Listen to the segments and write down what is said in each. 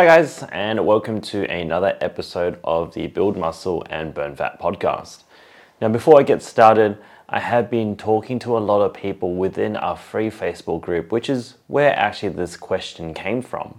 Hi, guys, and welcome to another episode of the Build Muscle and Burn Fat podcast. Now, before I get started, I have been talking to a lot of people within our free Facebook group, which is where actually this question came from.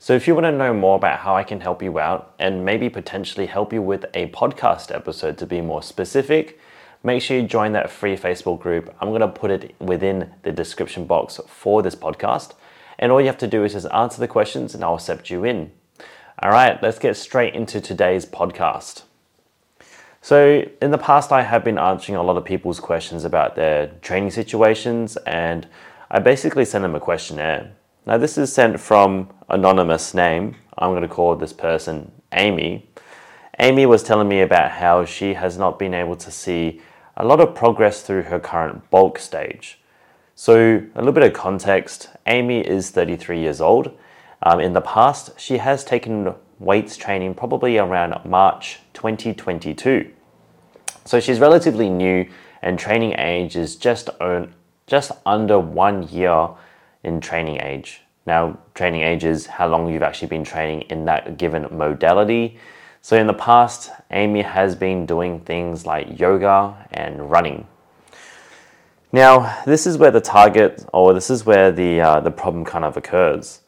So, if you want to know more about how I can help you out and maybe potentially help you with a podcast episode to be more specific, make sure you join that free Facebook group. I'm going to put it within the description box for this podcast. And all you have to do is just answer the questions and I'll accept you in. All right, let's get straight into today's podcast. So, in the past, I have been answering a lot of people's questions about their training situations, and I basically send them a questionnaire. Now, this is sent from anonymous name. I'm going to call this person Amy. Amy was telling me about how she has not been able to see a lot of progress through her current bulk stage. So, a little bit of context Amy is 33 years old. Um, in the past, she has taken weights training probably around March 2022. So she's relatively new, and training age is just on, just under one year in training age. Now, training age is how long you've actually been training in that given modality. So in the past, Amy has been doing things like yoga and running. Now, this is where the target, or this is where the uh, the problem kind of occurs.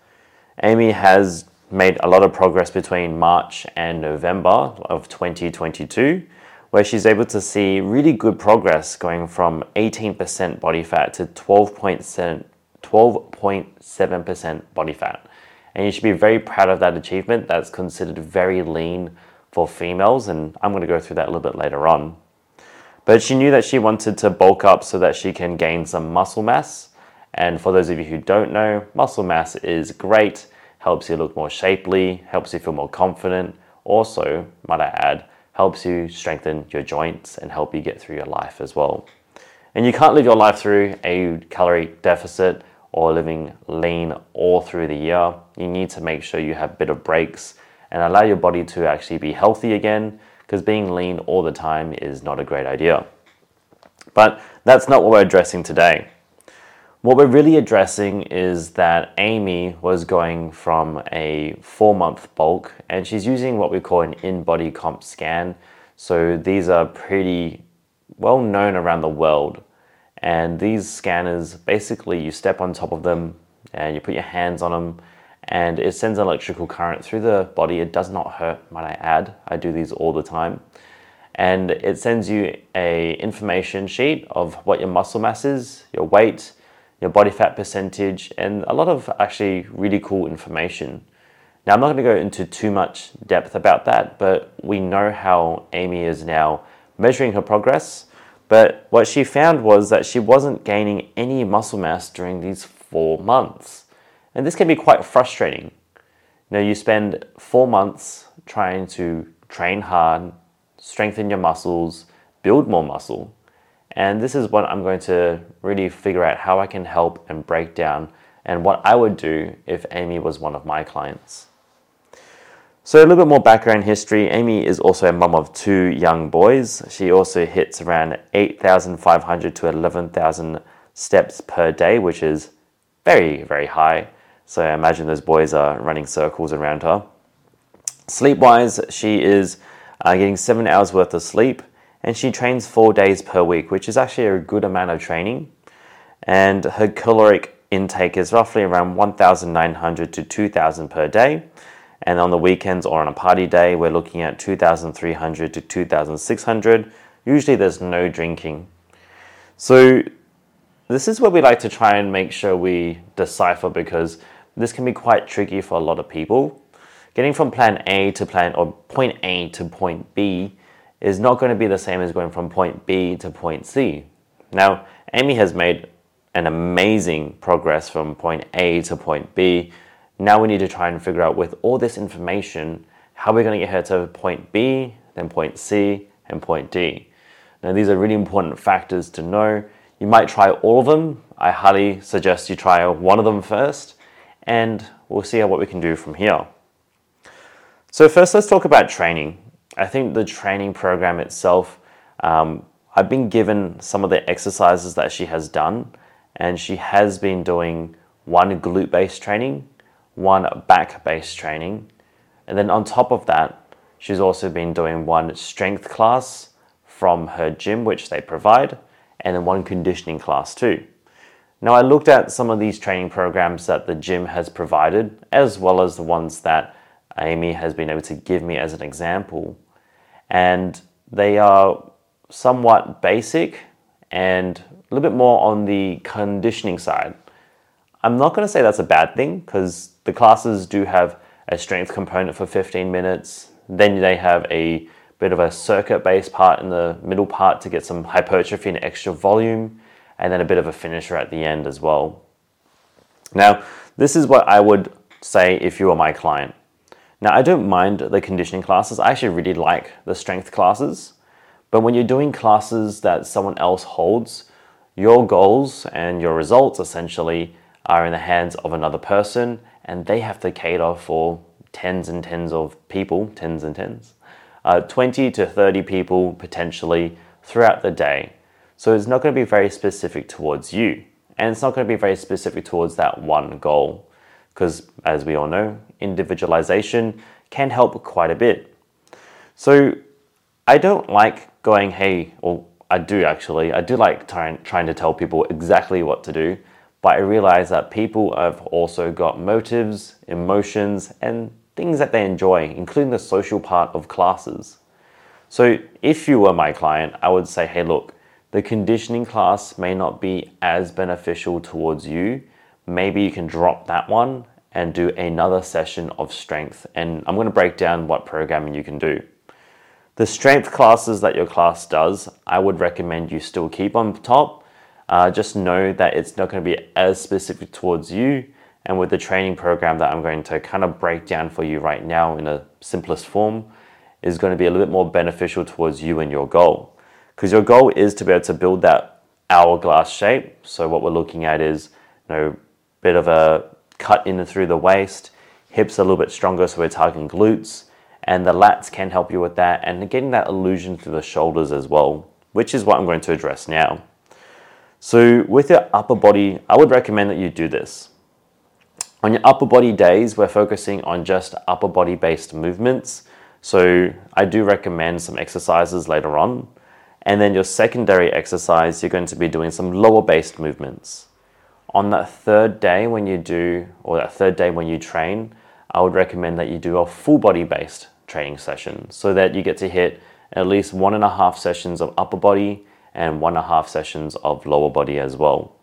Amy has made a lot of progress between March and November of 2022, where she's able to see really good progress going from 18% body fat to 12.7% body fat. And you should be very proud of that achievement. That's considered very lean for females, and I'm going to go through that a little bit later on. But she knew that she wanted to bulk up so that she can gain some muscle mass. And for those of you who don't know, muscle mass is great helps you look more shapely, helps you feel more confident. Also, might I add, helps you strengthen your joints and help you get through your life as well. And you can't live your life through a calorie deficit or living lean all through the year. You need to make sure you have a bit of breaks and allow your body to actually be healthy again because being lean all the time is not a great idea. But that's not what we're addressing today. What we're really addressing is that Amy was going from a four month bulk and she's using what we call an InBody comp scan. So these are pretty well known around the world. And these scanners basically you step on top of them and you put your hands on them and it sends an electrical current through the body. It does not hurt, might I add. I do these all the time. And it sends you a information sheet of what your muscle mass is, your weight, your body fat percentage, and a lot of actually really cool information. Now, I'm not going to go into too much depth about that, but we know how Amy is now measuring her progress. But what she found was that she wasn't gaining any muscle mass during these four months. And this can be quite frustrating. You know, you spend four months trying to train hard, strengthen your muscles, build more muscle, and this is what I'm going to really figure out how I can help and break down and what I would do if Amy was one of my clients. So, a little bit more background history Amy is also a mum of two young boys. She also hits around 8,500 to 11,000 steps per day, which is very, very high. So, I imagine those boys are running circles around her. Sleep wise, she is uh, getting seven hours worth of sleep and she trains four days per week, which is actually a good amount of training. And her caloric intake is roughly around 1,900 to 2,000 per day. And on the weekends or on a party day, we're looking at 2,300 to 2,600. Usually there's no drinking. So this is where we like to try and make sure we decipher because this can be quite tricky for a lot of people. Getting from plan A to plan or point A to point B is not going to be the same as going from point B to point C. Now, Amy has made an amazing progress from point A to point B. Now we need to try and figure out with all this information how we're going to get her to point B, then point C, and point D. Now, these are really important factors to know. You might try all of them. I highly suggest you try one of them first, and we'll see what we can do from here. So, first, let's talk about training. I think the training program itself, um, I've been given some of the exercises that she has done, and she has been doing one glute based training, one back based training. And then on top of that, she's also been doing one strength class from her gym, which they provide, and then one conditioning class too. Now, I looked at some of these training programs that the gym has provided, as well as the ones that Amy has been able to give me as an example. And they are somewhat basic and a little bit more on the conditioning side. I'm not going to say that's a bad thing because the classes do have a strength component for 15 minutes. Then they have a bit of a circuit based part in the middle part to get some hypertrophy and extra volume, and then a bit of a finisher at the end as well. Now, this is what I would say if you are my client. Now, I don't mind the conditioning classes, I actually really like the strength classes. But when you're doing classes that someone else holds, your goals and your results essentially are in the hands of another person and they have to cater for tens and tens of people, tens and tens, uh, 20 to 30 people potentially throughout the day. So it's not going to be very specific towards you. And it's not going to be very specific towards that one goal. Because as we all know, individualization can help quite a bit. So I don't like going, hey, or I do actually, I do like trying, trying to tell people exactly what to do but I realize that people have also got motives, emotions, and things that they enjoy, including the social part of classes. So if you were my client, I would say, hey, look, the conditioning class may not be as beneficial towards you. Maybe you can drop that one and do another session of strength. And I'm going to break down what programming you can do. The strength classes that your class does, I would recommend you still keep on top uh, just know that it's not going to be as specific towards you. And with the training program that I'm going to kind of break down for you right now in the simplest form, is going to be a little bit more beneficial towards you and your goal. Because your goal is to be able to build that hourglass shape. So what we're looking at is, you know, a bit of a cut in and through the waist, hips a little bit stronger, so we're targeting glutes, and the lats can help you with that, and getting that illusion through the shoulders as well, which is what I'm going to address now. So, with your upper body, I would recommend that you do this. On your upper body days, we're focusing on just upper body based movements. So, I do recommend some exercises later on. And then your secondary exercise, you're going to be doing some lower based movements. On that third day, when you do, or that third day when you train, I would recommend that you do a full body based training session so that you get to hit at least one and a half sessions of upper body and one and a half sessions of lower body as well.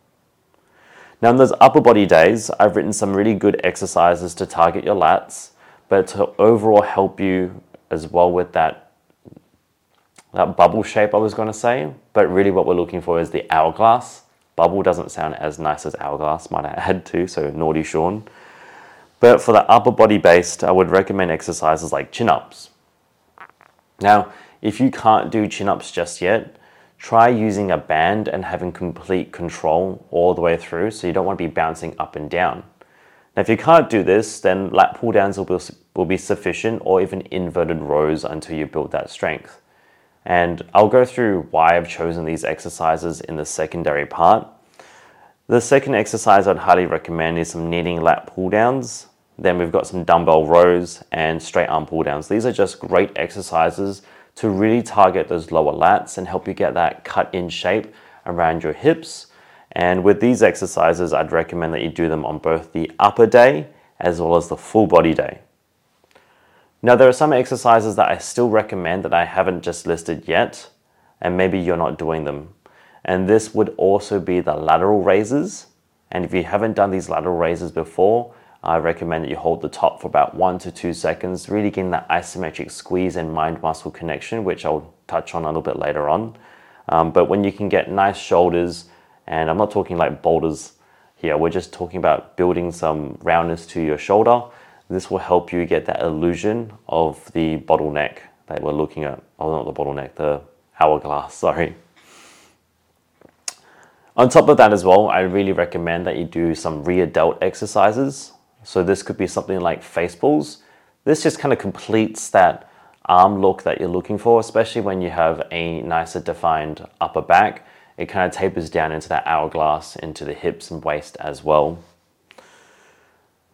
Now, in those upper body days, I've written some really good exercises to target your lats, but to overall help you as well with that, that bubble shape, I was going to say. But really, what we're looking for is the hourglass. Bubble doesn't sound as nice as hourglass, might I add too, so naughty Sean. But for the upper body based, I would recommend exercises like chin ups. Now, if you can't do chin ups just yet, try using a band and having complete control all the way through so you don't want to be bouncing up and down. Now, if you can't do this, then lat pull downs will will be sufficient or even inverted rows until you build that strength. And I'll go through why I've chosen these exercises in the secondary part. The second exercise I'd highly recommend is some kneeling lat pull downs. Then we've got some dumbbell rows and straight arm pull downs. These are just great exercises to really target those lower lats and help you get that cut in shape around your hips. And with these exercises, I'd recommend that you do them on both the upper day as well as the full body day. Now, there are some exercises that I still recommend that I haven't just listed yet, and maybe you're not doing them. And this would also be the lateral raises. And if you haven't done these lateral raises before, I recommend that you hold the top for about one to two seconds, really getting that isometric squeeze and mind muscle connection, which I'll touch on a little bit later on. Um, but when you can get nice shoulders, and I'm not talking like boulders here, we're just talking about building some roundness to your shoulder. This will help you get that illusion of the bottleneck that we're looking at. Oh, not the bottleneck, the hourglass, sorry. On top of that, as well, I really recommend that you do some rear delt exercises. So this could be something like face pulls. This just kind of completes that arm look that you're looking for, especially when you have a nicer defined upper back. It kind of tapers down into that hourglass, into the hips and waist as well.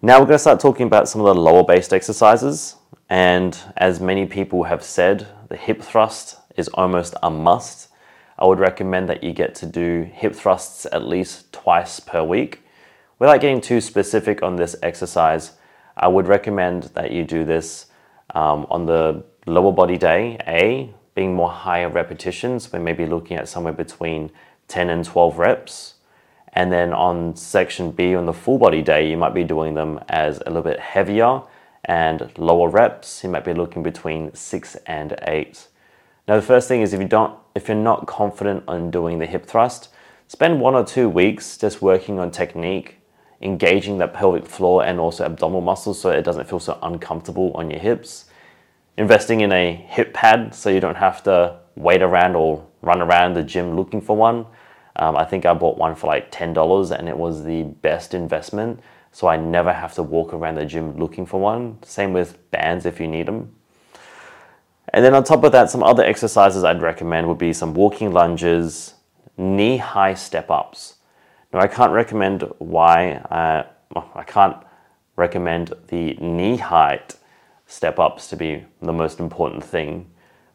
Now we're going to start talking about some of the lower based exercises. And as many people have said, the hip thrust is almost a must. I would recommend that you get to do hip thrusts at least twice per week. Without getting too specific on this exercise, I would recommend that you do this um, on the lower body day, A, being more higher repetitions. We may be looking at somewhere between 10 and 12 reps. And then on section B, on the full body day, you might be doing them as a little bit heavier and lower reps. You might be looking between six and eight. Now, the first thing is if you don't, if you're not confident on doing the hip thrust, spend one or two weeks just working on technique, engaging that pelvic floor and also abdominal muscles so it doesn't feel so uncomfortable on your hips. Investing in a hip pad so you don't have to wait around or run around the gym looking for one. Um, I think I bought one for like $10 and it was the best investment. So I never have to walk around the gym looking for one. Same with bands if you need them. And then on top of that, some other exercises I'd recommend would be some walking lunges, knee high step ups. Now, I can't recommend why, uh, I can't recommend the knee height step ups to be the most important thing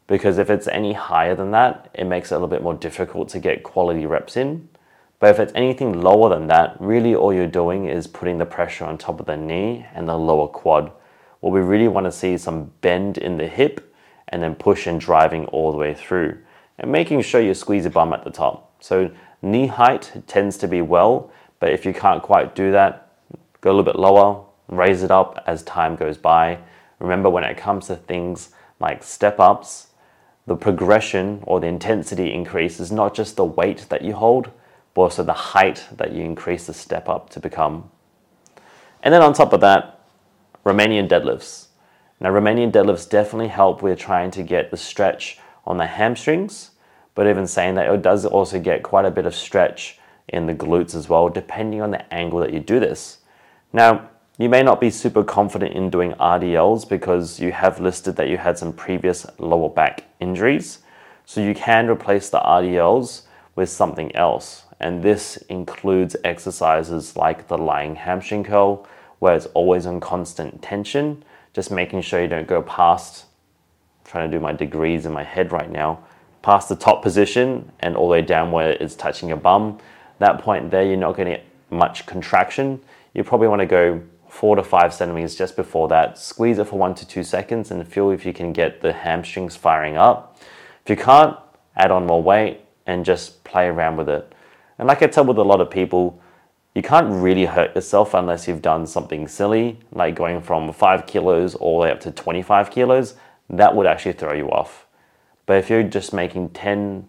because if it's any higher than that, it makes it a little bit more difficult to get quality reps in. But if it's anything lower than that, really all you're doing is putting the pressure on top of the knee and the lower quad. What we really want to see is some bend in the hip and then push and driving all the way through. And making sure you squeeze your bum at the top. So knee height tends to be well, but if you can't quite do that, go a little bit lower, raise it up as time goes by. Remember when it comes to things like step ups, the progression or the intensity increase is not just the weight that you hold, but also the height that you increase the step up to become. And then on top of that, Romanian deadlifts. Now, Romanian deadlifts definitely help with trying to get the stretch on the hamstrings, but even saying that, it does also get quite a bit of stretch in the glutes as well, depending on the angle that you do this. Now, you may not be super confident in doing RDLs because you have listed that you had some previous lower back injuries. So you can replace the RDLs with something else. And this includes exercises like the lying hamstring curl, where it's always on constant tension, just making sure you don't go past, I'm trying to do my degrees in my head right now, past the top position and all the way down where it's touching your bum. That point there, you're not getting much contraction. You probably want to go four to five centimeters just before that. Squeeze it for one to two seconds and feel if you can get the hamstrings firing up. If you can't, add on more weight and just play around with it. And like I tell with a lot of people, you can't really hurt yourself unless you've done something silly, like going from five kilos all the way up to 25 kilos. That would actually throw you off. But if you're just making 10,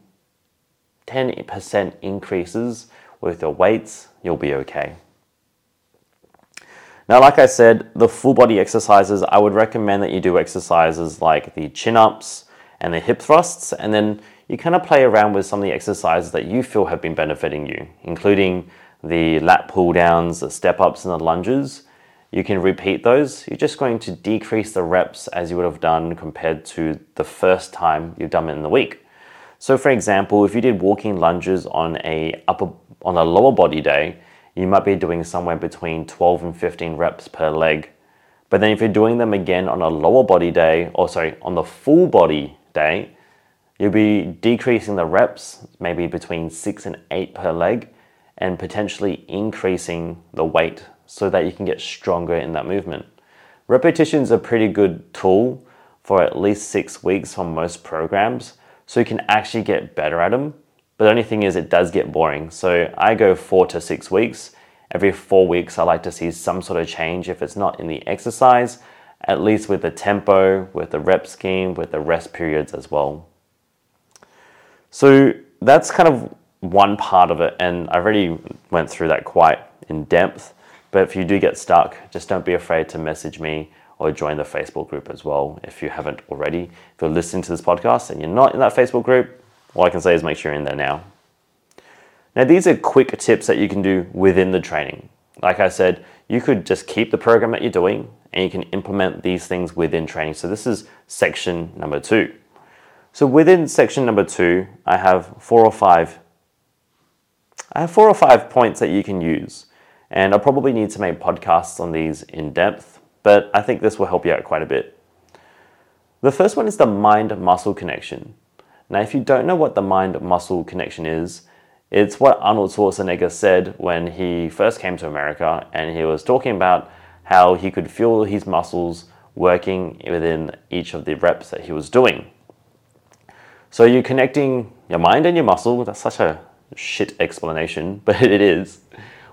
10% increases with your weights, you'll be okay. Now, like I said, the full body exercises, I would recommend that you do exercises like the chin ups and the hip thrusts, and then you kind of play around with some of the exercises that you feel have been benefiting you, including the lat pull downs, the step ups, and the lunges. You can repeat those. You're just going to decrease the reps as you would have done compared to the first time you've done it in the week. So, for example, if you did walking lunges on a upper on a lower body day, you might be doing somewhere between 12 and 15 reps per leg. But then if you're doing them again on a lower body day, or sorry, on the full body day, you'll be decreasing the reps, maybe between six and eight per leg, and potentially increasing the weight so that you can get stronger in that movement. Repetitions are a pretty good tool for at least six weeks on most programs, so you can actually get better at them but the only thing is, it does get boring. So I go four to six weeks. Every four weeks, I like to see some sort of change. If it's not in the exercise, at least with the tempo, with the rep scheme, with the rest periods as well. So that's kind of one part of it, and I already went through that quite in depth. But if you do get stuck, just don't be afraid to message me or join the Facebook group as well if you haven't already. If you're listening to this podcast and you're not in that Facebook group, all I can say is make sure you're in there now. Now, these are quick tips that you can do within the training. Like I said, you could just keep the program that you're doing and you can implement these things within training. So, this is section number two. So, within section number two, I have four or five. I have four or five points that you can use. And I'll probably need to make podcasts on these in depth, but I think this will help you out quite a bit. The first one is the mind muscle connection. Now, if you don't know what the mind muscle connection is, it's what Arnold Schwarzenegger said when he first came to America and he was talking about how he could feel his muscles working within each of the reps that he was doing. So you're connecting your mind and your muscle. That's such a shit explanation, but it is.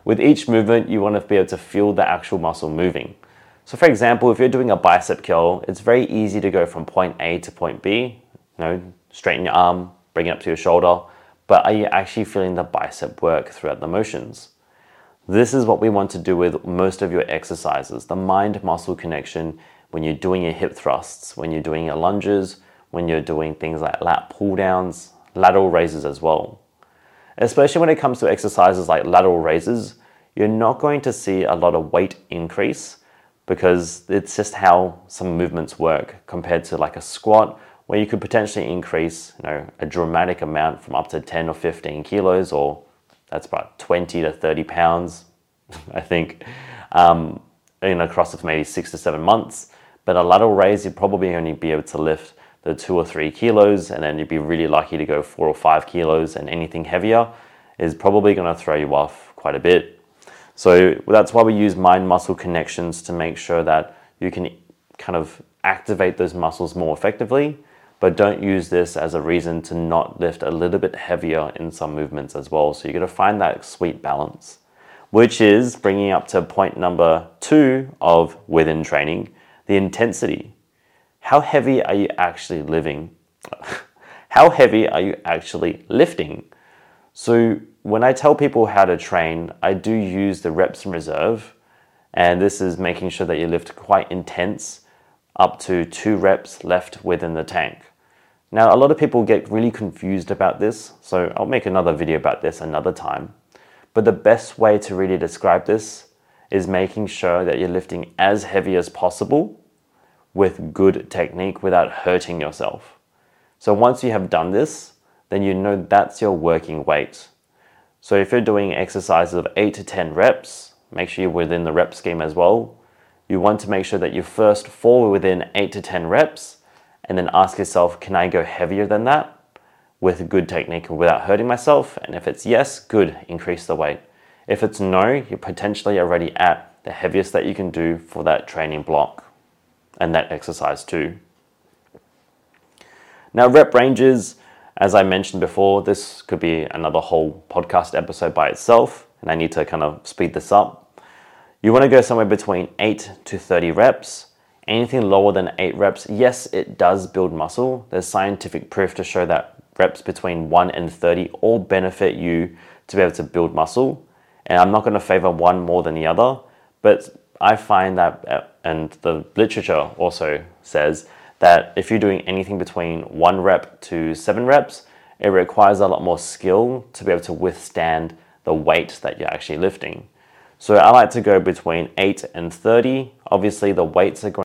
With each movement, you want to be able to feel the actual muscle moving. So, for example, if you're doing a bicep curl, it's very easy to go from point A to point B. You know, straighten your arm, bring it up to your shoulder, but are you actually feeling the bicep work throughout the motions? This is what we want to do with most of your exercises the mind muscle connection when you're doing your hip thrusts, when you're doing your lunges, when you're doing things like lat pull downs, lateral raises as well. Especially when it comes to exercises like lateral raises, you're not going to see a lot of weight increase because it's just how some movements work compared to like a squat where you could potentially increase you know, a dramatic amount from up to 10 or 15 kilos or that's about 20 to 30 pounds, I think, um, in a cross of maybe six to seven months. But a lateral raise, you'd probably only be able to lift the two or three kilos, and then you'd be really lucky to go four or five kilos, and anything heavier is probably going to throw you off quite a bit. So that's why we use mind muscle connections to make sure that you can kind of activate those muscles more effectively, but don't use this as a reason to not lift a little bit heavier in some movements as well. So you're going to find that sweet balance, which is bringing up to point number two of within training the intensity. How heavy are you actually living? how heavy are you actually lifting? So when I tell people how to train, I do use the reps in reserve, and this is making sure that you lift quite intense, up to two reps left within the tank. Now, a lot of people get really confused about this, so I'll make another video about this another time. But the best way to really describe this is making sure that you're lifting as heavy as possible with good technique without hurting yourself. So once you have done this, then you know that's your working weight. So if you're doing exercises of 8 to 10 reps, make sure you're within the rep scheme as well. You want to make sure that you first fall within 8 to 10 reps and then ask yourself, can I go heavier than that with good technique without hurting myself? And if it's yes, good, increase the weight. If it's no, you're potentially already at the heaviest that you can do for that training block and that exercise too. Now, rep ranges, as I mentioned before, this could be another whole podcast episode by itself, and I need to kind of speed this up. You want to go somewhere between 8 to 30 reps. Anything lower than 8 reps, yes, it does build muscle. There's scientific proof to show that reps between 1 and 30 all benefit you to be able to build muscle. And I'm not going to favor one more than the other, but I find that, uh, and the literature also says that if you're doing anything between one rep to seven reps, it requires a lot more skill to be able to withstand the weight that you're actually lifting. So I like to go between 8 and 30. Obviously, the weights are going